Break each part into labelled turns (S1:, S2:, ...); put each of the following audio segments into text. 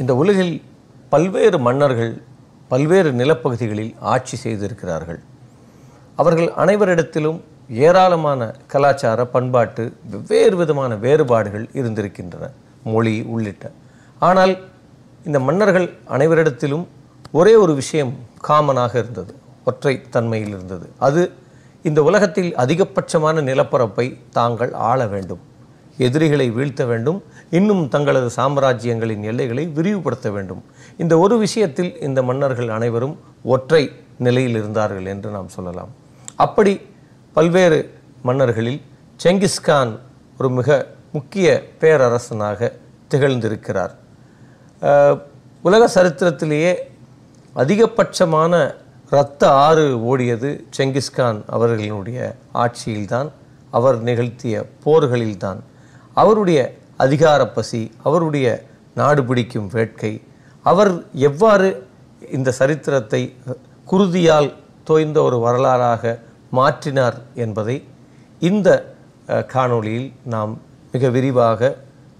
S1: இந்த உலகில் பல்வேறு மன்னர்கள் பல்வேறு நிலப்பகுதிகளில் ஆட்சி செய்திருக்கிறார்கள். அவர்கள் அனைவரிடத்திலும் ஏராளமான கலாச்சார பண்பாட்டு வெவ்வேறு விதமான வேறுபாடுகள் இருந்திருக்கின்றன மொழி உள்ளிட்ட. ஆனால் இந்த மன்னர்கள் அனைவரிடத்திலும் ஒரே ஒரு விஷயம் காமனாக இருந்தது ஒற்றை தன்மையில் இருந்தது. அது இந்த உலகத்தில் அதிகபட்சமான நிலப்பரப்பை தாங்கள் ஆள வேண்டும். எதிரிகளை வீழ்த்த வேண்டும். இன்னும் தங்களது சாம்ராஜ்யங்களின் எல்லைகளை விரிவுபடுத்த வேண்டும். இந்த ஒரு விஷயத்தில் இந்த மன்னர்கள் அனைவரும் ஒற்றை நிலையில் இருந்தார்கள் என்று நாம் சொல்லலாம். அப்படி பல்வேறு மன்னர்களில் செங்கிஸ்கான் ஒரு மிக முக்கிய பேரரசனாக திகழ்ந்திருக்கிறார். உலக சரித்திரத்திலேயே அதிகபட்சமான இரத்த ஆறு ஓடியது செங்கிஸ்கான் அவர்களினுடைய ஆட்சியில்தான். அவர் நிகழ்த்திய போர்களில்தான். அவருடைய அதிகார பசி அவருடைய நாடு பிடிக்கும் வேட்கை அவர் எவ்வாறு இந்த சரித்திரத்தை குருதியால் தோய்ந்த ஒரு வரலாறாக மாற்றினார் என்பதை இந்த காணொளியில் நாம் மிக விரிவாக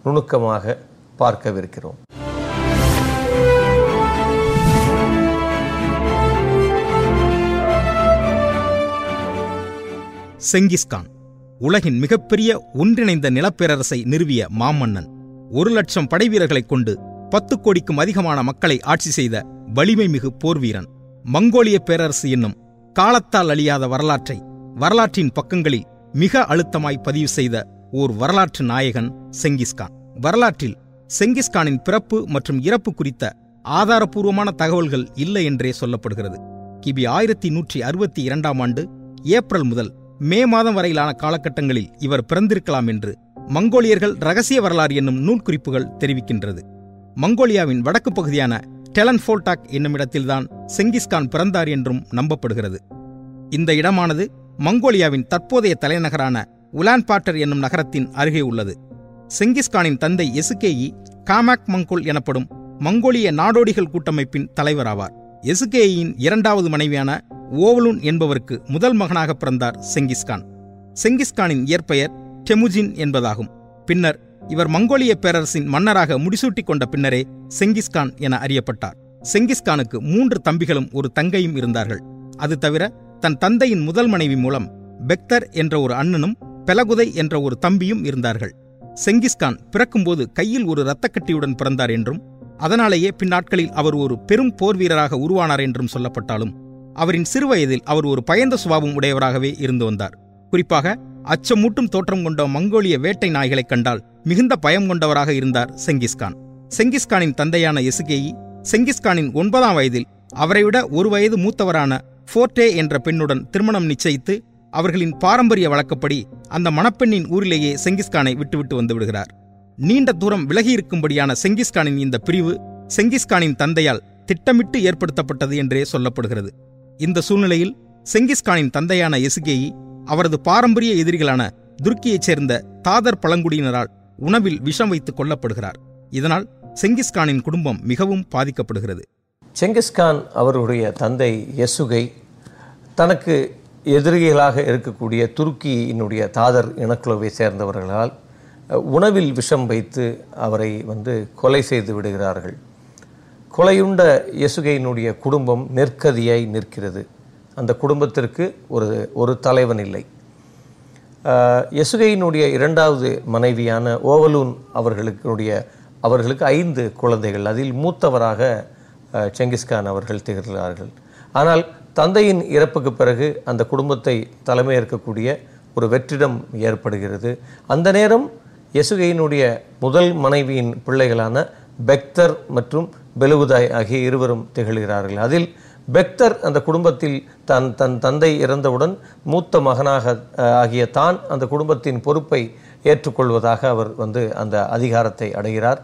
S1: நுணுக்கமாக பார்க்கவிருக்கிறோம்.
S2: செங்கிஸ்கான். உலகின் மிகப்பெரிய ஒன்றிணைந்த நிலப்பேரரசை நிறுவிய மாமன்னன் ஒரு லட்சம் படைவீரர்களைக் கொண்டு பத்து கோடிக்கும் அதிகமான மக்களை ஆட்சி செய்த வலிமை மிகு போர்வீரன். மங்கோலிய பேரரசு என்னும் காலத்தால் அழியாத வரலாற்றை வரலாற்றின் பக்கங்களில் மிக அழுத்தமாய் பதிவு செய்த ஓர் வரலாற்று நாயகன் செங்கிஸ்கான். வரலாற்றில் செங்கிஸ்கானின் பிறப்பு மற்றும் இறப்பு குறித்த ஆதாரபூர்வமான தகவல்கள் இல்லை என்றே சொல்லப்படுகிறது. கிபி ஆயிரத்தி நூற்றி அறுபத்தி இரண்டாம் ஆண்டு ஏப்ரல் முதல் மே மாதம் வரையிலான காலகட்டங்களில் இவர் பிறந்திருக்கலாம் என்று மங்கோலியர்கள் ரகசிய வரலாறு என்னும் நூல் குறிப்புகள் தெரிவிக்கின்றது. மங்கோலியாவின் வடக்கு பகுதியான டெலன்ஃபோல்டாக் என்னும் இடத்தில்தான் செங்கிஸ்கான் பிறந்தார் என்றும் நம்பப்படுகிறது. இந்த இடமானது மங்கோலியாவின் தற்போதைய தலைநகரான உலான்பாட்டர் என்னும் நகரத்தின் அருகே உள்ளது. செங்கிஸ்கானின் தந்தை எசுகேயி காமாக் மங்கோல் எனப்படும் மங்கோலிய நாடோடிகள் கூட்டமைப்பின் தலைவராவார் எசுகேயின் இரண்டாவது மனைவியான ஓவலூன் என்பவருக்கு முதல் மகனாக பிறந்தார் செங்கிஸ்கான். செங்கிஸ்கானின் இயற்பெயர் டெமுஜின் என்பதாகும். பின்னர் இவர் மங்கோலிய பேரரசின் மன்னராக முடிசூட்டிக் கொண்ட பின்னரே செங்கிஸ்கான் என அறியப்பட்டார். செங்கிஸ்கானுக்கு மூன்று தம்பிகளும் ஒரு தங்கையும் இருந்தார்கள். அது தவிர தன் தந்தையின் முதல் மனைவி மூலம் பெக்தர் என்ற ஒரு அண்ணனும் பெலகுதை என்ற ஒரு தம்பியும் இருந்தார்கள். செங்கிஸ்கான் பிறக்கும்போது கையில் ஒரு இரத்தக்கட்டியுடன் பிறந்தார் என்றும் அதனாலேயே பின்னாட்களில் அவர் ஒரு பெரும் போர் வீரராக உருவானார் என்றும் சொல்லப்பட்டாலும் அவரின் சிறுவயதில் அவர் ஒரு பயந்த சுபாவம் உடையவராகவே இருந்து வந்தார். குறிப்பாக அச்சமூட்டும் தோற்றம் கொண்ட மங்கோலிய வேட்டை நாய்களைக் கண்டால் மிகுந்த பயம் கொண்டவராக இருந்தார் செங்கிஸ்கான் செங்கிஸ்கானின் தந்தையான எசுகேயி செங்கிஸ்கானின் ஒன்பதாம் வயதில் அவரைவிட ஒரு வயது மூத்தவரான ஃபோர்டே என்ற பெண்ணுடன் திருமணம் நிச்சயித்து அவர்களின் பாரம்பரிய வழக்கப்படி அந்த மணப்பெண்ணின் ஊரிலேயே செங்கிஸ்கானை விட்டுவிட்டு வந்து விடுகிறார். நீண்ட தூரம் விலகியிருக்கும்படியான செங்கிஸ்கானின் இந்த பிரிவு செங்கிஸ்கானின் தந்தையால் திட்டமிட்டு ஏற்படுத்தப்பட்டது என்றே சொல்லப்படுகிறது. இந்த சூழ்நிலையில் செங்கிஸ்கானின் தந்தையான எசுகேயி அவரது பாரம்பரிய எதிரிகளான துருக்கியைச் சேர்ந்த தாதர் பழங்குடியினரால் உணவில் விஷம் வைத்து கொல்லப்படுகிறார். இதனால் செங்கிஸ்கானின் குடும்பம் மிகவும் பாதிக்கப்படுகிறது.
S1: செங்கிஸ்கான் அவருடைய தந்தை யசுகை தனக்கு எதிரிகளாக இருக்கக்கூடிய துருக்கியினுடைய தாதர் இனக்குழுவை சேர்ந்தவர்களால் உணவில் விஷம் வைத்து அவரை வந்து கொலை செய்து விடுகிறார்கள். கொலையுண்ட இயேசுகையினுடைய குடும்பம் நெற்கதியாய் நிற்கிறது. அந்த குடும்பத்திற்கு ஒரு ஒரு தலைவன் இல்லை. ஆஹ், யசுகையினுடைய இரண்டாவது மனைவியான ஓவலூன் அவர்களுடைய அவர்களுக்கு ஐந்து குழந்தைகள். அதில் மூத்தவராக செங்கிஸ்கான் அவர்கள் திகழ்கிறார்கள். ஆனால் தந்தையின் இறப்புக்கு பிறகு அந்த குடும்பத்தை தலைமையேற்கக்கூடிய ஒரு வெற்றிடம் ஏற்படுகிறது. அந்த நேரம் எசுகையினுடைய முதல் மனைவியின் பிள்ளைகளான பெக்தர் மற்றும் பெலுவுதாய் ஆகிய இருவரும் திகழ்கிறார்கள். அதில் பெக்தர் அந்த குடும்பத்தில் தன் தன் தந்தை இறந்தவுடன் மூத்த மகனாக ஆகிய தான் அந்த குடும்பத்தின் பொறுப்பை ஏற்றுக்கொள்வதாக அவர் வந்து அந்த அதிகாரத்தை அடைகிறார்.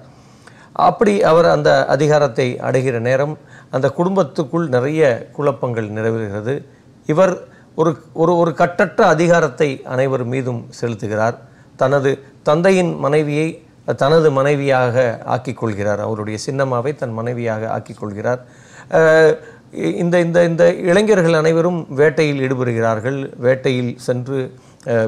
S1: அப்படி அவர் அந்த அதிகாரத்தை அடைகிற நேரம் அந்த குடும்பத்துக்குள் நிறைய குழப்பங்கள் நிலவுகிறது. இவர் ஒரு ஒரு ஒரு கட்டற்ற அதிகாரத்தை அனைவர் மீதும் செலுத்துகிறார். தனது தந்தையின் மனைவியை தனது மனைவியாக ஆக்கிக் கொள்கிறார் அவருடைய சின்னம்மாவை தன் மனைவியாக ஆக்கிக் கொள்கிறார் இந்த இந்த இந்த இளைஞர்கள் அனைவரும் வேட்டையில் ஈடுபடுகிறார்கள். வேட்டையில் சென்று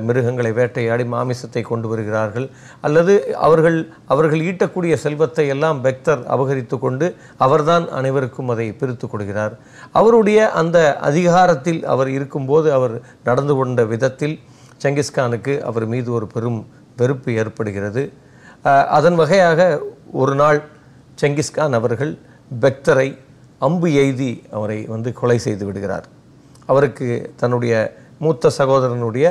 S1: மிருகங்களை வேட்டையாடி மாமிசத்தை கொண்டு வருகிறார்கள். அல்லது அவர்கள் அவர்கள் ஈட்டக்கூடிய செல்வத்தை எல்லாம் பெக்தர் அபகரித்து கொண்டு அவர்தான் அனைவருக்கும் அதை பிரித்து கொடுக்கிறார். அவருடைய அந்த அதிகாரத்தில் அவர் இருக்கும்போது அவர் நடந்து கொண்ட விதத்தில் செங்கிஸ்கானுக்கு அவர் மீது ஒரு பெரும் வெறுப்பு ஏற்படுகிறது. அதன் வகையாக ஒரு நாள் செங்கிஸ்கான் அவர்கள் பெக்தரை அம்பு எய்தி அவரை வந்து கொலை செய்து விடுகிறார். அவருக்கு தன்னுடைய மூத்த சகோதரனுடைய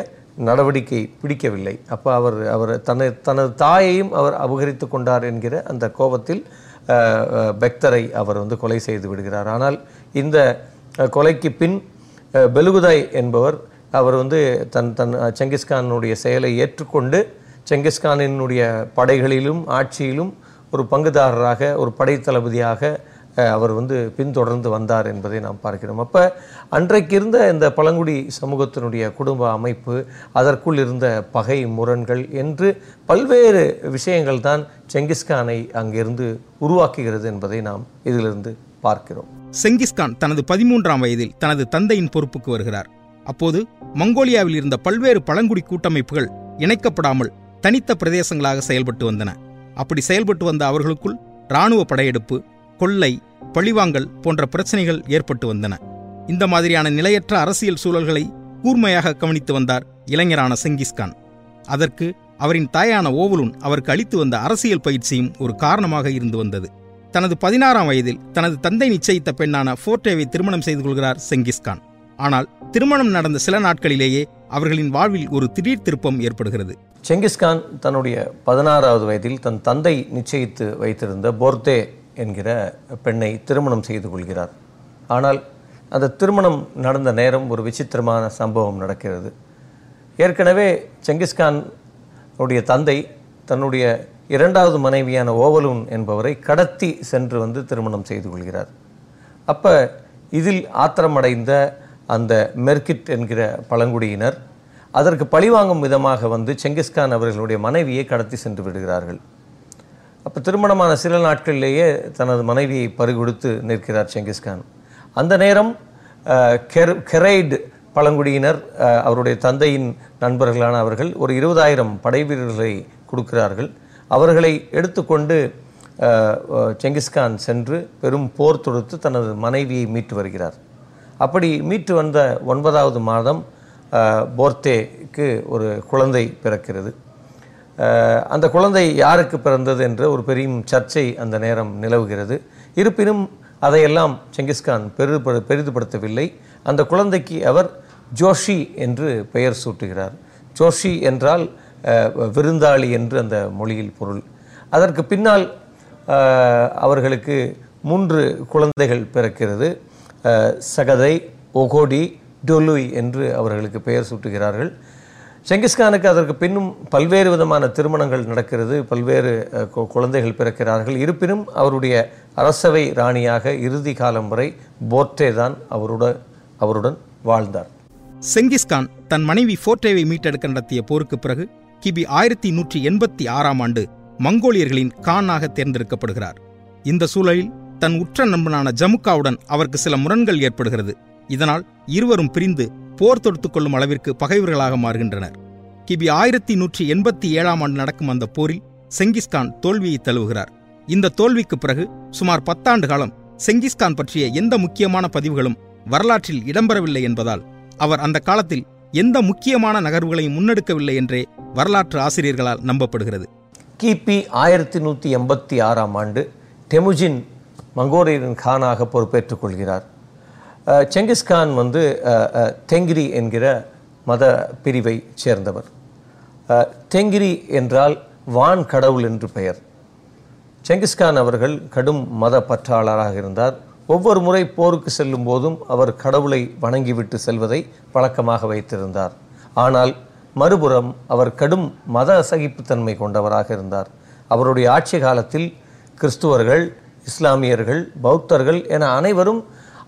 S1: நடவடிக்கை பிடிக்கவில்லை. அப்போ அவர் அவர் தன்னை தனது தாயையும் அவர் அபகரித்து கொண்டார் என்கிற அந்த கோபத்தில் பெக்தரை அவர் வந்து கொலை செய்து விடுகிறார். ஆனால் இந்த கொலைக்கு பின் பெலுகுதாய் என்பவர் அவர் வந்து தன் தன் செங்கிஸ்கானுடைய செயலை ஏற்றுக்கொண்டு செங்கிஸ்கானினுடைய படைகளிலும் ஆட்சியிலும் ஒரு பங்குதாரராக ஒரு படை தளபதியாக அவர் வந்து பின்தொடர்ந்து வந்தார் என்பதை நாம் பார்க்கிறோம். அப்போ அன்றைக்கு இருந்த இந்த பழங்குடி சமூகத்தினுடைய குடும்ப அமைப்பு அதற்குள் இருந்த பகை முரண்கள் என்று பல்வேறு விஷயங்கள் தான் செங்கிஸ்கானை அங்கிருந்து உருவாக்குகிறது என்பதை நாம் இதிலிருந்து பார்க்கிறோம்.
S2: செங்கிஸ்கான் தனது பதிமூன்றாம் வயதில் தனது தந்தையின் பொறுப்புக்கு வருகிறார். அப்போது மங்கோலியாவில் இருந்த பல்வேறு பழங்குடி கூட்டமைப்புகள் இணைக்கப்படாமல் தனித்த பிரதேசங்களாக செயல்பட்டு வந்தன. அப்படி செயல்பட்டு வந்த அவர்களுக்குள் இராணுவ படையெடுப்பு கொள்ளை பழிவாங்கல் போன்ற பிரச்சனைகள் ஏற்பட்டு வந்தன. இந்த மாதிரியான நிலையற்ற அரசியல் சூழல்களை கூர்மையாக கவனித்து வந்தார் இளைஞரான செங்கிஸ்கான் அதற்கு அவரின் தாயான ஓவலுன் அவருக்கு அளித்து வந்த அரசியல் பயிற்சியும் ஒரு காரணமாக இருந்து வந்தது. தனது பதினாறாம் வயதில் தனது தந்தை நிச்சயித்த பெண்ணான ஃபோர்டேவை திருமணம் செய்து கொள்கிறார் செங்கிஸ்கான் ஆனால் திருமணம் நடந்த சில நாட்களிலேயே அவர்களின் வாழ்வில் ஒரு திடீர் திருப்பம் ஏற்படுகிறது.
S1: செங்கிஸ்கான் தன்னுடைய பதினாறாவது வயதில் தன் தந்தை நிச்சயித்து வைத்திருந்த போர்தே என்கிற பெண்ணை திருமணம் செய்து கொள்கிறார். ஆனால் அந்த திருமணம் நடந்த நேரம் ஒரு விசித்திரமான சம்பவம் நடக்கிறது. ஏற்கனவே செங்கிஸ்கான் உடைய தந்தை தன்னுடைய இரண்டாவது மனைவியான ஓவலூன் என்பவரை கடத்தி சென்று வந்து திருமணம் செய்து கொள்கிறார். அப்போ இதில் ஆத்திரமடைந்த அந்த மெர்கிட் என்கிற பழங்குடியினர் அதற்கு பழிவாங்கும் விதமாக வந்து செங்கிஸ்கான் அவர்களுடைய மனைவியை கடத்தி சென்று விடுகிறார்கள். அப்போ திருமணமான சில நாட்களிலேயே தனது மனைவியை பறிகொடுத்து நிற்கிறார் செங்கிஸ்கான். அந்த நேரம் கெர் கெரைடு பழங்குடியினர் அவருடைய தந்தையின் நண்பர்களான அவர்கள் ஒரு இருபதாயிரம் படை வீரர்களை கொடுக்கிறார்கள். அவர்களை எடுத்துக்கொண்டு செங்கிஸ்கான் சென்று பெரும் போர் தொடுத்து தனது மனைவியை மீட்டு வருகிறார். அப்படி மீட்டு வந்த ஒன்பதாவது மாதம் போர்த்தேக்கு ஒரு குழந்தை பிறக்கிறது. அந்த குழந்தை யாருக்கு பிறந்தது என்ற ஒரு பெரிய சர்ச்சை அந்த நேரம் நிலவுகிறது. இருப்பினும் அதையெல்லாம் செங்கிஸ்கான் பெரிதுபடு பெரிதுபடுத்தவில்லை. அந்த குழந்தைக்கு அவர் ஜோஷி என்று பெயர் சூட்டுகிறார். ஜோஷி என்றால் விருந்தாளி என்று அந்த மொழியில் பொருள். அதற்கு பின்னால் அவர்களுக்கு மூன்று குழந்தைகள் பிறக்கிறது. சகதை ஒகோடி டொலுய் என்று அவர்களுக்கு பெயர் சூட்டுகிறார்கள். செங்கிஸ்கானுக்கு அதற்கு பின்னும் பல்வேறு விதமான திருமணங்கள் நடக்கிறது. பல்வேறு குழந்தைகள் பிறக்கிறார்கள். இருப்பினும் அவருடைய அரசவை ராணியாக இறுதி காலம் வரை போர்ட்டே தான் அவருட அவருடன் வாழ்ந்தார்.
S2: செங்கிஸ்கான் தன் மனைவி ஃபோர்டேவை மீட்டெடுக்க நடத்திய போருக்கு பிறகு கிபி ஆயிரத்தி நூற்றி எண்பத்தி ஆறாம் ஆண்டு மங்கோலியர்களின் கானாக தேர்ந்தெடுக்கப்படுகிறார். இந்த சூழலில் தன் உற்ற நண்பனான ஜமுக்காவுடன் அவருக்கு சில முரண்கள் ஏற்படுகிறது. இதனால் இருவரும் பிரிந்து போர் தொடுத்துக் கொள்ளும் அளவிற்கு பகைவர்களாக மாறுகின்றனர். கிபி ஆயிரத்தி நூற்றி எண்பத்தி ஏழாம் ஆண்டு நடக்கும் அந்த போரில் செங்கிஸ்கான் தோல்வியை தழுவுகிறார். இந்த தோல்விக்கு பிறகு சுமார் பத்தாண்டு காலம் செங்கிஸ்கான் பற்றிய எந்த முக்கியமான பதிவுகளும் வரலாற்றில் இடம்பெறவில்லை என்பதால் அவர் அந்த காலத்தில் எந்த முக்கியமான நகர்வுகளையும் முன்னெடுக்கவில்லை என்றே வரலாற்று ஆசிரியர்களால் நம்பப்படுகிறது.
S1: கிபி ஆயிரத்தி நூற்றி எண்பத்தி ஆறாம் ஆண்டு டெமுஜின் மங்கோலியரின் கானாக பொறுப்பேற்றுக் கொள்கிறார். செங்கிஸ்கான் வந்து தெங்கிரி என்கிற மத பிரிவை சேர்ந்தவர். தெங்கிரி என்றால் வான் கடவுள் என்று பெயர். செங்கிஸ்கான் அவர்கள் கடும் மத பற்றாளராக இருந்தார். ஒவ்வொரு முறை போருக்கு செல்லும் போதும் அவர் கடவுளை வணங்கிவிட்டு செல்வதை பழக்கமாக வைத்திருந்தார். ஆனால் மறுபுறம் அவர் கடும் மத அசகிப்புத்தன்மை கொண்டவராக இருந்தார். அவருடைய ஆட்சி காலத்தில் கிறிஸ்துவர்கள் இஸ்லாமியர்கள் பௌத்தர்கள் என அனைவரும்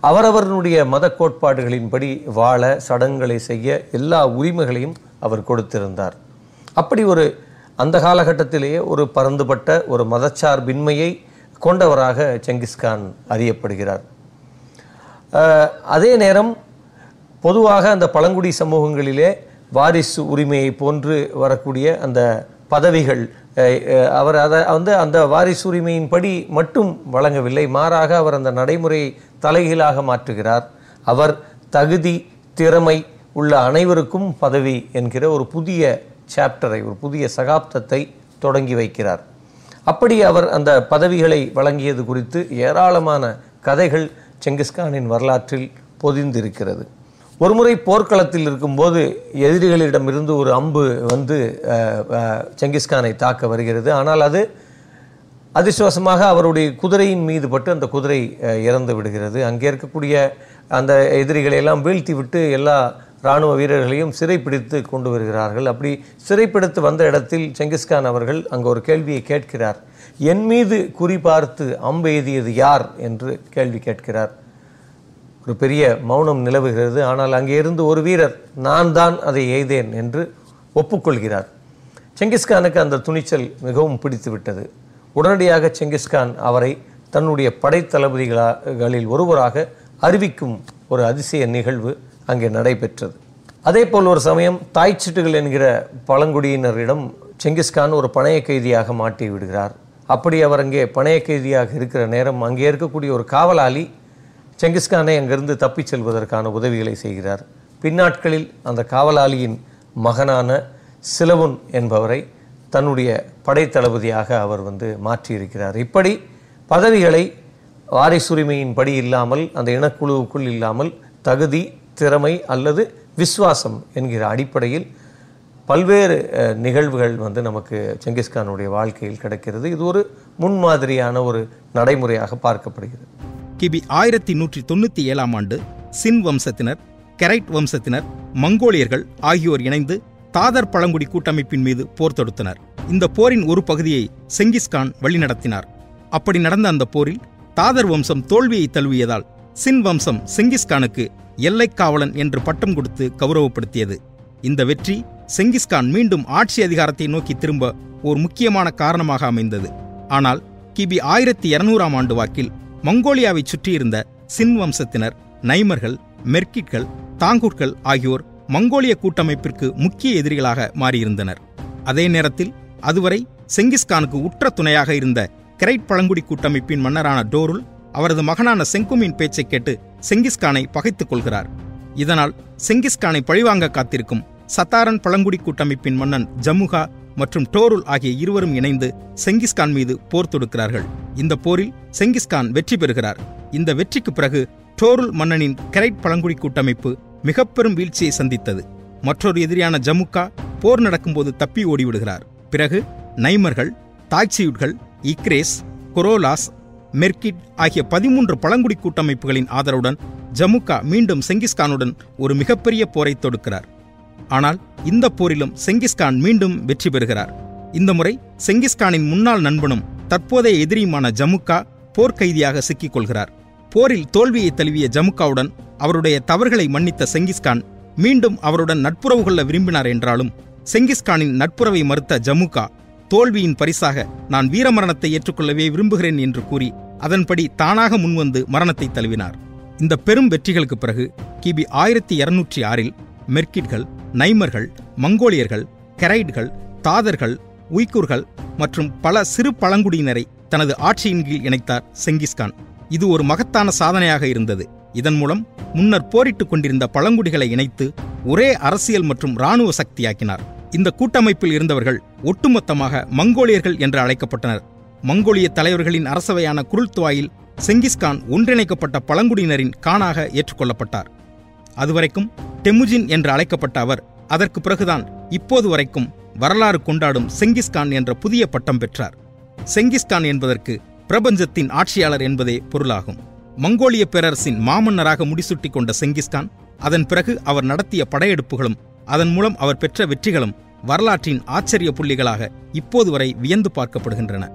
S1: அவரவர்களுடைய மத கோட்பாடுகளின்படி வாழ சடங்குகளை செய்ய எல்லா உரிமைகளையும் அவர் கொடுத்திருந்தார். அப்படி ஒரு அந்த காலகட்டத்திலேயே ஒரு பரந்துபட்ட ஒரு மதச்சார்பின்மையை கொண்டவராக செங்கிஸ்கான் அறியப்படுகிறார். அதே நேரம் பொதுவாக அந்த பழங்குடி சமூகங்களிலே வாரிசு உரிமையை போன்று வரக்கூடிய அந்த பதவிகள் அவர் அதை வந்து அந்த வாரிசு உரிமையின்படி மட்டும் வழங்கவில்லை. மாறாக அவர் அந்த நடைமுறையை தலைகீழாக மாற்றுகிறார். அவர் தகுதி திறமை உள்ள அனைவருக்கும் பதவி என்கிற ஒரு புதிய சாப்டரை ஒரு புதிய சகாப்தத்தை தொடங்கி வைக்கிறார். அப்படி அவர் அந்த பதவிகளை வழங்கியது குறித்து ஏராளமான கதைகள் செங்கிஸ்கானின் வரலாற்றில் பொதிந்திருக்கிறது. ஒருமுறை போர்க்களத்தில் இருக்கும்போது எதிரிகளிடமிருந்து ஒரு அம்பு வந்து செங்கிஸ்கானை தாக்க வருகிறது. ஆனால் அது அதிர்ஷ்டவசமாக அவருடைய குதிரையின் மீது பட்டு அந்த குதிரை இறந்து விடுகிறது. அங்கே இருக்கக்கூடிய அந்த எதிரிகளை எல்லாம் வீழ்த்தி விட்டு எல்லா இராணுவ வீரர்களையும் சிறைப்பிடித்து கொண்டு வருகிறார்கள். அப்படி சிறைப்பிடித்து வந்த இடத்தில் செங்கிஸ்கான் அவர்கள் அங்கே ஒரு கேள்வியை கேட்கிறார். என் மீது குறிபார்த்து அம்பு எய்தியது யார்? என்று கேள்வி கேட்கிறார். ஒரு பெரிய மௌனம் நிலவுகிறது. ஆனால் அங்கே இருந்து ஒரு வீரர் நான் தான் அதை எய்தேன் என்று ஒப்புக்கொள்கிறார். செங்கிஸ்கானுக்கு அந்த துணிச்சல் மிகவும் பிடித்து விட்டது உடனடியாக செங்கிஸ்கான் அவரை தன்னுடைய படைத்தளபதிகளில் ஒருவராக அறிவிக்கும் ஒரு அதிசய நிகழ்வு அங்கே நடைபெற்றது. அதே போல் ஒரு சமயம் தாய்ச்சிட்டுகள் என்கிற பழங்குடியினரிடம் செங்கிஸ்கான் ஒரு பணைய கைதியாக மாட்டி விடுகிறார் அப்படி அவர் அங்கே பணைய கைதியாக இருக்கிற நேரம் அங்கே இருக்கக்கூடிய ஒரு காவலாளி செங்கிஸ்கானை அங்கிருந்து தப்பிச் செல்வதற்கான உதவிகளை செய்கிறார். பின்னாட்களில் அந்த காவலாளியின் மகனான சிலவுன் என்பவரை தன்னுடைய படைத்தளபதியாக அவர் வந்து மாற்றியிருக்கிறார். இப்படி பதவிகளை வாரிசுரிமையின்படி இல்லாமல் அந்த இனக்குழுவுக்குள் இல்லாமல் தகுதி திறமை அல்லது விசுவாசம் என்கிற அடிப்படையில் பல்வேறு நிகழ்வுகள் வந்து நமக்கு செங்கிஸ்கானுடைய வாழ்க்கையில் கிடைக்கிறது. இது ஒரு முன்மாதிரியான ஒரு நடைமுறையாக பார்க்கப்படுகிறது.
S2: கிபி ஆயிரத்தி நூற்றி தொண்ணூற்றி ஏழாம் ஆண்டு சின் வம்சத்தினர் கெரைட் வம்சத்தினர் மங்கோலியர்கள் ஆகியோர் இணைந்து தாதர் பழங்குடி கூட்டமைப்பின் மீது போர் தொடுத்தனர். இந்த போரின் ஒரு பகுதியை செங்கிஸ்கான் வழிநடத்தினார். அப்படி நடந்த அந்த போரில் தாதர் வம்சம் தோல்வியை தழுவியதால் சின் வம்சம் செங்கிஸ்கானுக்கு எல்லைக்காவலன் என்று பட்டம் கொடுத்து கௌரவப்படுத்தியது. இந்த வெற்றி செங்கிஸ்கான் மீண்டும் ஆட்சி அதிகாரத்தை நோக்கி திரும்ப ஒரு முக்கியமான காரணமாக அமைந்தது. ஆனால் கிபி ஆயிரத்தி இருநூறாம் ஆண்டு வாக்கில் மங்கோலியாவைச் சுற்றியிருந்த சின் வம்சத்தினர் நைமர்கள் மெர்கிட்கள் தாங்கூர்கள் ஆகியோர் மங்கோலிய கூட்டமைப்பிற்கு முக்கிய எதிரிகளாக மாறியிருந்தனர். அதே நேரத்தில் அதுவரை செங்கிஸ்கானுக்கு உற்ற துணையாக இருந்த கிரைட் பழங்குடி கூட்டமைப்பின் மன்னரான டோருல் அவரது மகனான செங்குமின் பேச்சைக் கேட்டு செங்கிஸ்கானை பகைத்துக் கொள்கிறார். இதனால் செங்கிஸ்கானை பழிவாங்க காத்திருக்கும் சத்தாரன் பழங்குடி கூட்டமைப்பின் மன்னன் ஜமுகா மற்றும் டோருல் ஆகிய இருவரும் இணைந்து செங்கிஸ்கான் மீது போர் தொடுக்கிறார்கள். இந்த போரில் செங்கிஸ்கான் வெற்றி பெறுகிறார். இந்த வெற்றிக்கு பிறகு டோருல் மன்னனின் கரைட் பழங்குடி கூட்டமைப்பு மிக பெரும் வீழ்ச்சியை சந்தித்தது. மற்றொரு எதிரியான ஜமுக்கா போர் நடக்கும்போது தப்பி ஓடிவிடுகிறார். பிறகு நைமர்கள் தாய்ச்சியுட்கள் இக்ரேஸ் கொரோலாஸ் மெர்கிட் ஆகிய பதிமூன்று பழங்குடி கூட்டமைப்புகளின் ஆதரவுடன் ஜமுக்கா மீண்டும் செங்கிஸ்கானுடன் ஒரு மிகப்பெரிய போரை தொடுக்கிறார். ஆனால் இந்த போரிலும் செங்கிஸ்கான் மீண்டும் வெற்றி பெறுகிறார். இந்த முறை செங்கிஸ்கானின் முன்னாள் நண்பனும் தற்போதைய எதிரியுமான ஜமுக்கா போர்க்கைதியாக சிக்கிக் கொள்கிறார். போரில் தோல்வியை தழுவிய ஜமுக்காவுடன் அவருடைய தவறுகளை மன்னித்த செங்கிஸ்கான் மீண்டும் அவருடன் நட்புறவு கொள்ள விரும்பினார் என்றாலும் செங்கிஸ்கானின் நட்புறவை மறுத்த ஜமுகா தோல்வியின் பரிசாக நான் வீரமரணத்தை ஏற்றுக்கொள்ளவே விரும்புகிறேன் என்று கூறி அதன்படி தானாக முன்வந்து மரணத்தை தழுவினார். இந்த பெரும் வெற்றிகளுக்கு பிறகு கிபி ஆயிரத்தி இருநூற்றி ஆறில் மெர்கிட்கள் நைமர்கள் மங்கோலியர்கள் கெரைட்கள் தாதர்கள் உய்குர்கள் மற்றும் பல சிறு பழங்குடியினரை தனது ஆட்சியின் கீழ் இணைத்தார் செங்கிஸ்கான் இது ஒரு மகத்தான சாதனையாக இருந்தது. இதன் மூலம் முன்னர் போரிட்டுக் கொண்டிருந்த பழங்குடிகளை இணைத்து ஒரே அரசியல் மற்றும் இராணுவ சக்தியாக்கினார். இந்த கூட்டமைப்பில் இருந்தவர்கள் ஒட்டுமொத்தமாக மங்கோலியர்கள் என்று அழைக்கப்பட்டனர். மங்கோலிய தலைவர்களின் அரசவையான குருல்துவாயில் செங்கிஸ்கான் ஒன்றிணைக்கப்பட்ட பழங்குடியினரின் காணாக ஏற்றுக்கொள்ளப்பட்டார். அதுவரைக்கும் டெமுஜின் என்று அழைக்கப்பட்ட அவர் அதற்கு பிறகுதான் இப்போது வரைக்கும் வரலாறு கொண்டாடும் செங்கிஸ்கான் என்ற புதிய பட்டம் பெற்றார். செங்கிஸ்கான் என்பதற்கு பிரபஞ்சத்தின் ஆட்சியாளர் என்பதே பொருளாகும். மங்கோலிய பேரரசின் மாமன்னராக முடிசூட்டிக் கொண்ட செங்கிஸ்கான் அதன் பிறகு அவர் நடத்திய படையெடுப்புகளும் அதன் மூலம் அவர் பெற்ற வெற்றிகளும் வரலாற்றின் ஆச்சரிய புள்ளிகளாக இப்போது வரை வியந்து பார்க்கப்படுகின்றன.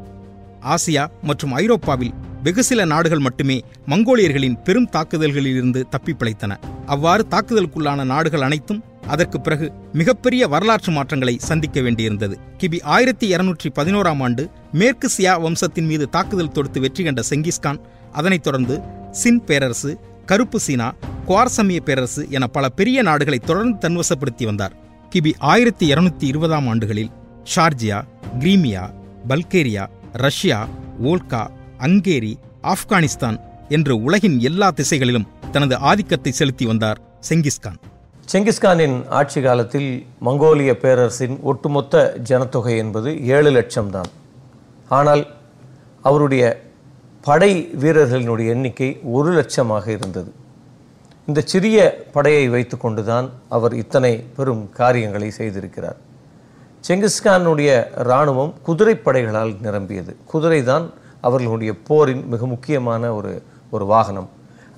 S2: ஆசியா மற்றும் ஐரோப்பாவில் வெகு சில நாடுகள் மட்டுமே மங்கோலியர்களின் பெரும் தாக்குதல்களிலிருந்து தப்பி பிழைத்தன. அவ்வாறு தாக்குதலுக்குள்ளான நாடுகள் அனைத்தும் அதற்கு பிறகு மிகப்பெரிய வரலாற்று மாற்றங்களை சந்திக்க வேண்டியிருந்தது. கிபி ஆயிரத்தி இருநூற்றி பதினோராம் ஆண்டு மேற்கு சியா வம்சத்தின் மீது தாக்குதல் தொடுத்து வெற்றி கண்ட செங்கிஸ்கான் அதனைத் தொடர்ந்து சின் பேரரசு கருப்பு சீனா குவார்சமிய பேரரசு என பல பெரிய நாடுகளை தொடர்ந்து தன்வசப்படுத்தி வந்தார். கிபி ஆயிரத்தி இருநூத்தி இருபதாம் ஆண்டுகளில் Georgia Crimea Bulgaria Russia Volga Hungary Afghanistan என்று உலகின் எல்லா திசைகளிலும் தனது ஆதிக்கத்தை செலுத்தி வந்தார் செங்கிஸ்கான்
S1: செங்கிஸ்கானின் ஆட்சி காலத்தில் மங்கோலிய பேரரசின் ஒட்டுமொத்த ஜனத்தொகை என்பது ஏழு லட்சம் தான். ஆனால் அவருடைய படை வீரர்களினுடைய எண்ணிக்கை ஒரு லட்சமாக இருந்தது. இந்த சிறிய படையை வைத்துக்கொண்டுதான் அவர் இத்தனை பெரும் காரியங்களை செய்திருக்கிறார். செங்கிஸ்கானுடைய இராணுவம் குதிரைப்படைகளால் நிரம்பியது. குதிரை தான் அவர்களுடைய போரின் மிக முக்கியமான ஒரு ஒரு வாகனம்.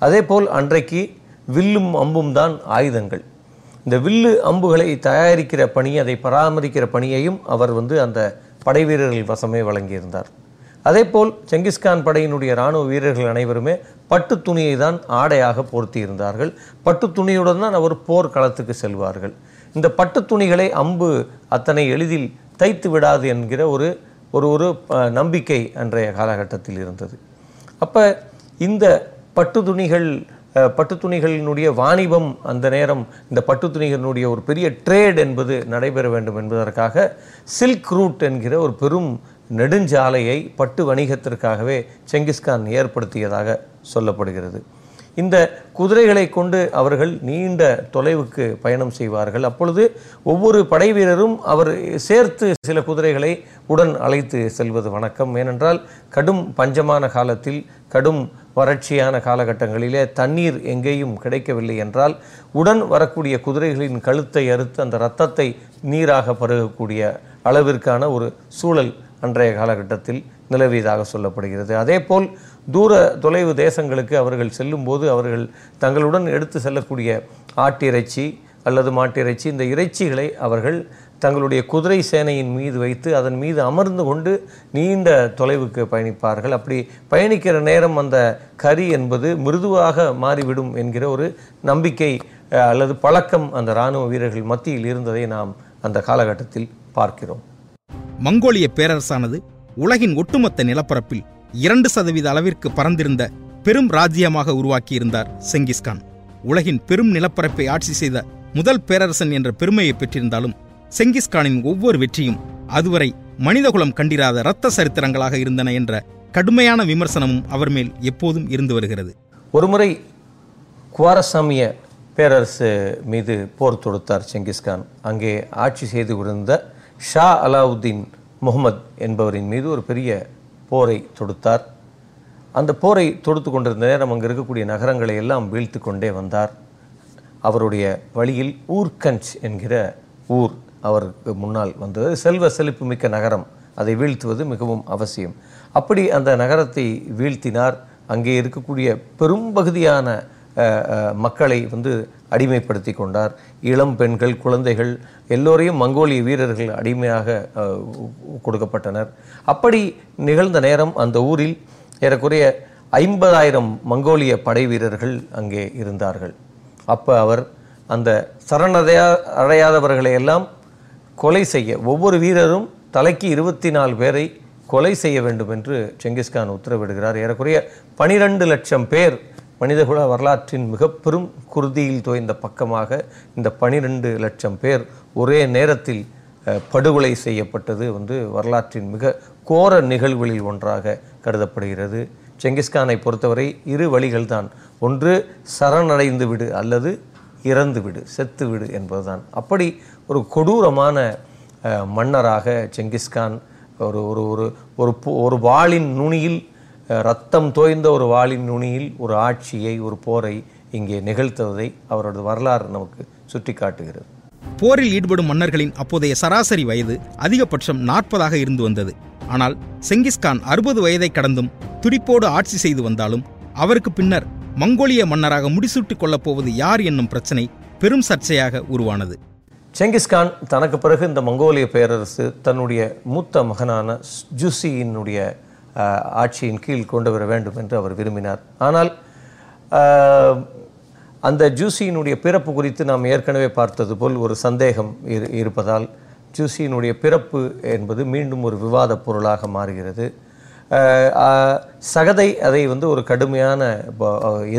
S1: அதேபோல் அன்றைக்கு வில்லும் அம்பும் தான் ஆயுதங்கள். இந்த வில்லு அம்புகளை தயாரிக்கிற பணி அதை பராமரிக்கிற பணியையும் அவர் வந்து அந்த படை வீரர்கள் வசமே வழங்கியிருந்தார். அதேபோல் செங்கிஸ்கான் படையினுடைய இராணுவ வீரர்கள் அனைவருமே பட்டு துணியை தான் ஆடையாக போர்த்தி இருந்தார்கள் பட்டு துணியுடன் தான் அவர் போர் களத்துக்கு செல்வார்கள். இந்த பட்டு துணிகளை அம்பு அத்தனை எளிதில் தைத்து விடாது என்கிற ஒரு ஒரு ஒரு நம்பிக்கை அன்றைய காலகட்டத்தில் இருந்தது. அப்போ இந்த பட்டு துணிகள் பட்டு துணிகளினுடைய வாணிபம் அந்த நேரம் இந்த பட்டு துணிகளினுடைய ஒரு பெரிய ட்ரேட் என்பது நடைபெற வேண்டும் என்பதற்காக சில்க் ரூட் என்கிற ஒரு பெரும் நெடுஞ்சாலையை பட்டு வணிகத்திற்காகவே செங்கிஸ்கான் ஏற்படுத்தியதாக சொல்லப்படுகிறது. இந்த குதிரைகளை கொண்டு அவர்கள் நீண்ட தொலைவுக்கு பயணம் செய்வார்கள். அப்பொழுது ஒவ்வொரு படை வீரரும் அவர் சேர்த்து சில குதிரைகளை உடன் அழைத்து செல்வது வணக்கம். ஏனென்றால் கடும் பஞ்சமான காலத்தில் கடும் வறட்சியான காலகட்டங்களிலே தண்ணீர் எங்கேயும் கிடைக்கவில்லை என்றால் உடன் வரக்கூடிய குதிரைகளின் கழுத்தை அறுத்து அந்த இரத்தத்தை நீராக பருகக்கூடிய அளவிற்கான ஒரு சூழல் அன்றைய காலகட்டத்தில் நிலவியதாக சொல்லப்படுகிறது. அதேபோல் தூர தொலைவு தேசங்களுக்கு அவர்கள் செல்லும்போது அவர்கள் தங்களுடன் எடுத்து செல்லக்கூடிய ஆட்டிறைச்சி அல்லது மாட்டிறைச்சி இந்த இறைச்சிகளை அவர்கள் தங்களுடைய குதிரை சேனையின் மீது வைத்து அதன் மீது அமர்ந்து கொண்டு நீண்ட தொலைவுக்கு பயணிப்பார்கள். அப்படி பயணிக்கிற நேரம் அந்த கறி என்பது மிருதுவாக மாறிவிடும் என்கிற ஒரு நம்பிக்கை அல்லது பழக்கம் அந்த இராணுவ வீரர்கள் மத்தியில் இருந்ததை நாம் அந்த காலகட்டத்தில் பார்க்கிறோம்.
S2: மங்கோலிய பேரரசானது உலகின் ஒட்டுமொத்த நிலப்பரப்பில் இரண்டு சதவீத அளவிற்கு பறந்திருந்த பெரும் ராஜ்யமாக உருவாக்கியிருந்தார் செங்கிஸ்கான் உலகின் பெரும் நிலப்பரப்பை ஆட்சி செய்த முதல் பேரரசன் என்ற பெருமையை பெற்றிருந்தாலும் செங்கிஸ்கானின் ஒவ்வொரு வெற்றியும் அதுவரை மனிதகுலம் கண்டிராத இரத்த சரித்திரங்களாக இருந்தன என்ற கடுமையான விமர்சனமும் அவர் மேல் எப்போதும் இருந்து வருகிறது.
S1: ஒருமுறை குவாரசாமிய பேரரசு மீது போர் தொடுத்தார் செங்கிஸ்கான் அங்கே ஆட்சி செய்து கொண்டிருந்த ஷா அலாவுத்தீன் முகமது என்பவரின் மீது ஒரு பெரிய போரை தொடுத்தார். அந்த போரை தொடுத்து கொண்டிருந்த நேரம் அங்கே இருக்கக்கூடிய நகரங்களை எல்லாம் வீழ்த்து கொண்டே வந்தார். அவருடைய வழியில் ஊர்கஞ்ச் என்கிற ஊர் அவருக்கு முன்னால் வந்தது. செல்வ செழிப்பு மிக்க நகரம். அதை வீழ்த்துவது மிகவும் அவசியம். அப்படி அந்த நகரத்தை வீழ்த்தினார். அங்கே இருக்கக்கூடிய பெரும்பகுதியான மக்களை வந்து அடிமைப்படுத்தி கொண்டார். இளம் பெண்கள் குழந்தைகள் எல்லோரையும் மங்கோலிய வீரர்கள் அடிமையாக கொடுக்கப்பட்டனர். அப்படி நிகழ்ந்த நேரம் அந்த ஊரில் ஏறக்குறைய ஐம்பதாயிரம் மங்கோலிய படை வீரர்கள் அங்கே இருந்தார்கள். அப்போ அவர் அந்த சரணடையா அடையாதவர்களை எல்லாம் கொலை செய்ய ஒவ்வொரு வீரரும் தலைக்கு இருபத்தி நாலு பேரை கொலை செய்ய வேண்டும் என்று செங்கிஸ்கான் உத்தரவிடுகிறார். ஏறக்குறைய பனிரெண்டு லட்சம் பேர் மனிதகுல வரலாற்றின் மிக பெரும் குருதியில் தோய்ந்த பக்கமாக இந்த பனிரெண்டு லட்சம் பேர் ஒரே நேரத்தில் படுகொலை செய்யப்பட்டது வந்து வரலாற்றின் மிக கோர நிகழ்வுகளில் ஒன்றாக கருதப்படுகிறது. செங்கிஸ்கானை பொறுத்தவரை இரு வழிகள்தான். ஒன்று சரணடைந்து விடு அல்லது இறந்து விடு செத்து விடு என்பதுதான். அப்படி ஒரு கொடூரமான மன்னராக செங்கிஸ்கான் ஒரு ஒரு ஒரு ஒரு ஒரு வாளின் நுனியில் ரத்தம் தோய்ந்த ஒரு வாளின் நுனியில் ஒரு ஆட்சியை ஒரு போரை இங்கே நிகழ்த்துவதை அவரது வரலாறு நமக்கு சுட்டி காட்டுகிறது
S2: போரில் ஈடுபடும் மன்னர்களின் அப்போதைய சராசரி வயது அதிகபட்சம் நாற்பதாக இருந்து வந்தது. ஆனால் செங்கிஸ்கான் அறுபது வயதை கடந்தும் துடிப்போடு ஆட்சி செய்து வந்தாலும் அவருக்கு பின்னர் மங்கோலிய மன்னராக முடிசூட்டிக் கொள்ளப் போவது யார் என்னும் பிரச்சனை பெரும் சர்ச்சையாக உருவானது.
S1: செங்கிஸ்கான் தனக்கு பிறகு இந்த மங்கோலிய பேரரசு தன்னுடைய மூத்த மகனான ஜூசியினுடைய ஆட்சியின் கீழ் கொண்டு வர வேண்டும் என்று அவர் விரும்பினார். ஆனால் அந்த ஜூசியினுடைய பிறப்பு குறித்து நாம் ஏற்கனவே பார்த்தது போல் ஒரு சந்தேகம் இரு இருப்பதால் ஜூசியினுடைய பிறப்பு என்பது மீண்டும் ஒரு விவாத பொருளாக மாறுகிறது. சகதை அதை வந்து ஒரு கடுமையான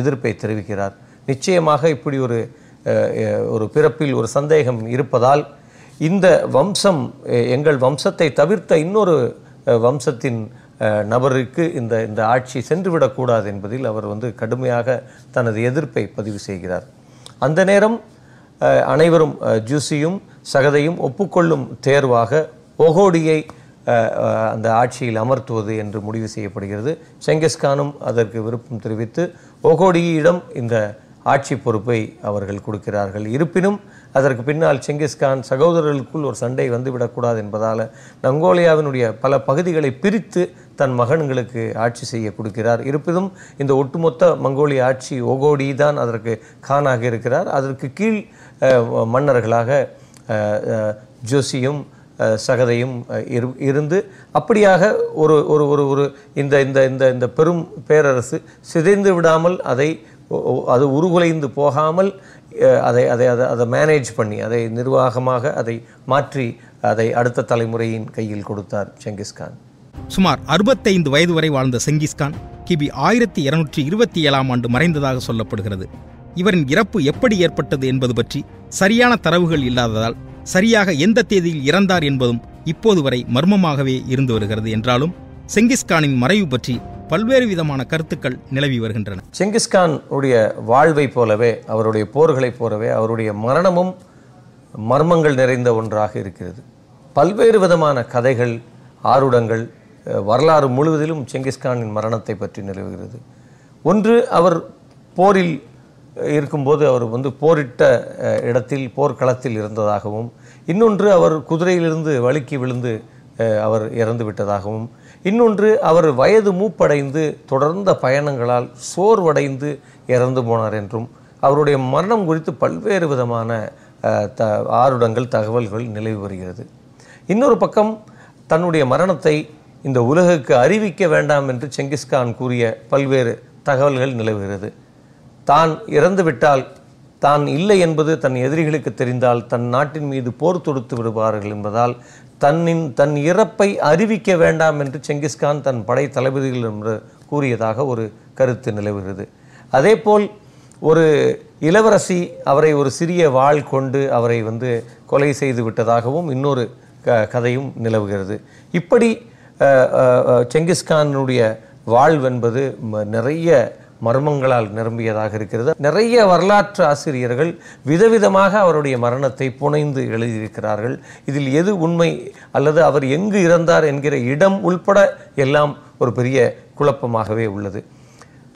S1: எதிர்ப்பை தெரிவிக்கிறார். நிச்சயமாக இப்படி ஒரு ஒரு பிறப்பில் ஒரு சந்தேகம் இருப்பதால் இந்த வம்சம் எங்கள் வம்சத்தை தவிர்த்த இன்னொரு வம்சத்தின் நபருக்கு இந்த இந்த ஆட்சி சென்றுவிடக்கூடாது என்பதில் அவர் வந்து கடுமையாக தனது எதிர்ப்பை பதிவு செய்கிறார். அந்த நேரம் அனைவரும் ஜூசியும் சகதையும் ஒப்புக்கொள்ளும் தேர்வாக ஒகோடியை அந்த ஆட்சியில் அமர்த்துவது என்று முடிவு செய்யப்படுகிறது. செங்கிஸ்கானும் அதற்கு விருப்பம் தெரிவித்து ஒகோடியிடம் இந்த ஆட்சி பொறுப்பை அவர்கள் கொடுக்கிறார்கள். இருப்பினும் அதற்கு பின்னால் செங்கிஸ்கான் சகோதரர்களுக்குள் ஒரு சண்டை வந்துவிடக்கூடாது என்பதால் மங்கோலியாவினுடைய பல பகுதிகளை பிரித்து தன் மகன்களுக்கு ஆட்சி செய்ய கொடுக்கிறார். இருப்பினும் இந்த ஒட்டுமொத்த மங்கோலிய ஆட்சி ஒகோடி தான் அதற்கு கானாக இருக்கிறார். அதற்கு கீழ் மன்னர்களாக ஜோசியும் சகதையும் இரு இருந்து அப்படியாக ஒரு ஒரு ஒரு ஒரு இந்த இந்த இந்த இந்த பெரும் பேரரசு சிதைந்து விடாமல் அதை அது உருகுலைந்து போகாமல் அதை அதை அதை அதை மேனேஜ் பண்ணி அதை நிர்வாகமாக அதை மாற்றி அதை அடுத்த தலைமுறையின் கையில் கொடுத்தார் செங்கிஸ்கான்
S2: சுமார் அறுபத்தைந்து வயது வரை வாழ்ந்த செங்கிஸ்கான் கிபி ஆயிரத்தி இருநூற்றி இருபத்தி ஏழாம் ஆண்டு மறைந்ததாக சொல்லப்படுகிறது. இவரின் இறப்பு எப்படி ஏற்பட்டது என்பது பற்றி சரியான தரவுகள் இல்லாததால் சரியாக எந்த தேதியில் இறந்தார் என்பதும் இப்போது வரை மர்மமாகவே இருந்து வருகிறது என்றாலும் செங்கிஸ்கானின் மறைவு பற்றி பல்வேறு விதமான கருத்துக்கள் நிலவி வருகின்றன.
S1: செங்கிஸ்கான் உடைய வாழ்வை போலவே அவருடைய போர்களைப் போலவே அவருடைய மரணமும் மர்மங்கள் நிறைந்த ஒன்றாக இருக்கிறது. பல்வேறு விதமான கதைகள் ஆருடங்கள் வரலாறு முழுவதிலும் செங்கிஸ்கானின் மரணத்தை பற்றி நிலவுகிறது. ஒன்று அவர் போரில் இருக்கும்போது அவர் வந்து போரிட்ட இடத்தில் போர்க்களத்தில் இருந்ததாகவும் இன்னொன்று அவர் குதிரையிலிருந்து வழுக்கி விழுந்து அவர் இறந்து விட்டதாகவும் இன்னொன்று அவர் வயது மூப்படைந்து தொடர்ந்த பயணங்களால் சோர்வடைந்து இறந்து போனார் என்றும் அவருடைய மரணம் குறித்து பல்வேறு விதமான த ஆருடங்கள் தகவல்கள் நிலவி வருகிறது. இன்னொரு பக்கம் தன்னுடைய மரணத்தை இந்த உலகுக்கு அறிவிக்க வேண்டாம் என்று செங்கிஸ்கான் கூறிய பல்வேறு தகவல்கள் நிலவுகிறது. தான் இறந்துவிட்டால் தான் இல்லை என்பது தன் எதிரிகளுக்கு தெரிந்தால் தன் நாட்டின் மீது போர் தொடுத்து விடுவார்கள் என்பதால் தன்னின் தன் இறப்பை அறிவிக்க வேண்டாம் என்று செங்கிஸ்கான் தன் படை தளபதிகள் என்று கூறியதாக ஒரு கருத்து நிலவுகிறது. அதேபோல் ஒரு இளவரசி அவரை ஒரு சிறிய வாள் கொண்டு அவரை வந்து கொலை செய்து விட்டதாகவும் இன்னொரு க கதையும் நிலவுகிறது. இப்படி செங்கிஸ்கானுடைய வாழ்வென்பது ம- நிறைய மர்மங்களால் நிரம்பியதாக இருக்கிறது. நிறைய வரலாற்று ஆசிரியர்கள் விதவிதமாக அவருடைய மரணத்தை புனைந்து எழுதியிருக்கிறார்கள். இதில் எது உண்மை அல்லது அவர் எங்கு இறந்தார் என்கிற இடம் உள்பட எல்லாம் ஒரு பெரிய குழப்பமாகவே உள்ளது.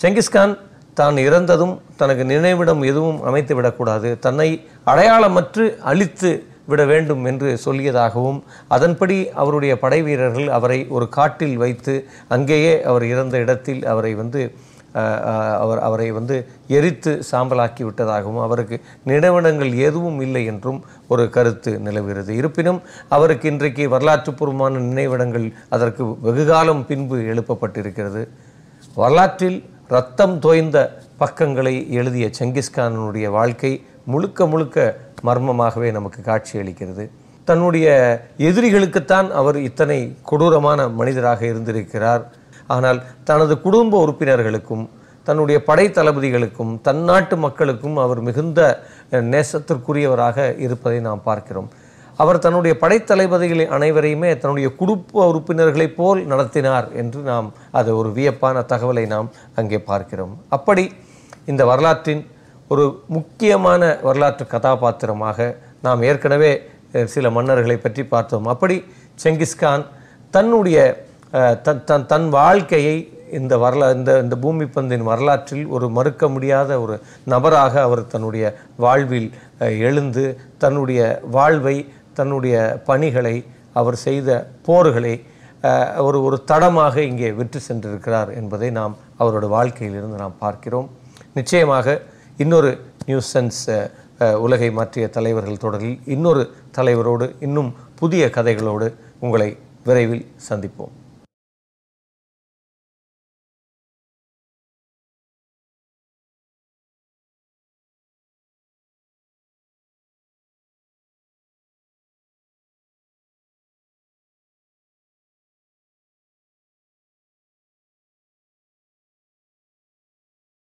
S1: செங்கிஸ்கான் தான் இறந்ததும் தனக்கு நினைவிடம் எதுவும் அமைத்து விடக்கூடாது தன்னை அடையாளமற்று அழித்து விட வேண்டும் என்று சொல்லியதாகவும் அதன்படி அவருடைய படை வீரர்கள் அவரை ஒரு காட்டில் வைத்து அங்கேயே அவர் இறந்த இடத்தில் அவரை வந்து அவர் அவரை வந்து எரித்து சாம்பலாக்கி விட்டதாகவும் அவருக்கு நினைவிடங்கள் எதுவும் இல்லை என்றும் ஒரு கருத்து நிலவுகிறது. இருப்பினும் அவருக்கு இன்றைக்கு வரலாற்றுப்பூர்வமான நினைவிடங்கள் அதற்கு வெகுகாலம் பின்பு எழுப்பப்பட்டிருக்கிறது. வரலாற்றில் ரத்தம் தோய்ந்த பக்கங்களை எழுதிய செங்கிஸ்கானனுடைய வாழ்க்கை முழுக்க முழுக்க மர்மமாகவே நமக்கு காட்சியளிக்கிறது தன்னுடைய எதிரிகளுக்குத்தான் அவர் இத்தனை கொடூரமான மனிதராக இருந்திருக்கிறார். ஆனால் தனது குடும்ப உறுப்பினர்களுக்கும் தன்னுடைய படை தளபதிகளுக்கும் தன் நாட்டு மக்களுக்கும் அவர் மிகுந்த நேசத்திற்குரியவராக இருப்பதை நாம் பார்க்கிறோம். அவர் தன்னுடைய படைத்தளபதிகளை அனைவரையுமே தன்னுடைய குடும்ப உறுப்பினர்களைப் போல் நடத்தினார் என்று நாம் அது ஒரு வியப்பான தகவலை நாம் அங்கே பார்க்கிறோம். அப்படி இந்த வரலாற்றின் ஒரு முக்கியமான வரலாற்று கதாபாத்திரமாக நாம் ஏற்கனவே சில மன்னர்களை பற்றி பார்த்தோம். அப்படி செங்கிஸ்கான் தன்னுடைய தன் தன் தன் வாழ்க்கையை இந்த வரலா இந்த இந்த பூமி பந்தின் வரலாற்றில் ஒரு மறுக்க முடியாத ஒரு நபராக அவர் தன்னுடைய வாழ்வில் எழுந்து தன்னுடைய வாழ்வை தன்னுடைய பணிகளை அவர் செய்த போர்களை ஒரு ஒரு தடமாக இங்கே விற்று சென்றிருக்கிறார் என்பதை நாம் அவரோட வாழ்க்கையிலிருந்து நாம் பார்க்கிறோம். நிச்சயமாக இன்னொரு நியூஸ் சென்ஸ் உலகை மாற்றிய தலைவர்கள் தொடரில் இன்னொரு தலைவரோடு இன்னும் புதிய கதைகளோடு உங்களை விரைவில் சந்திப்போம்.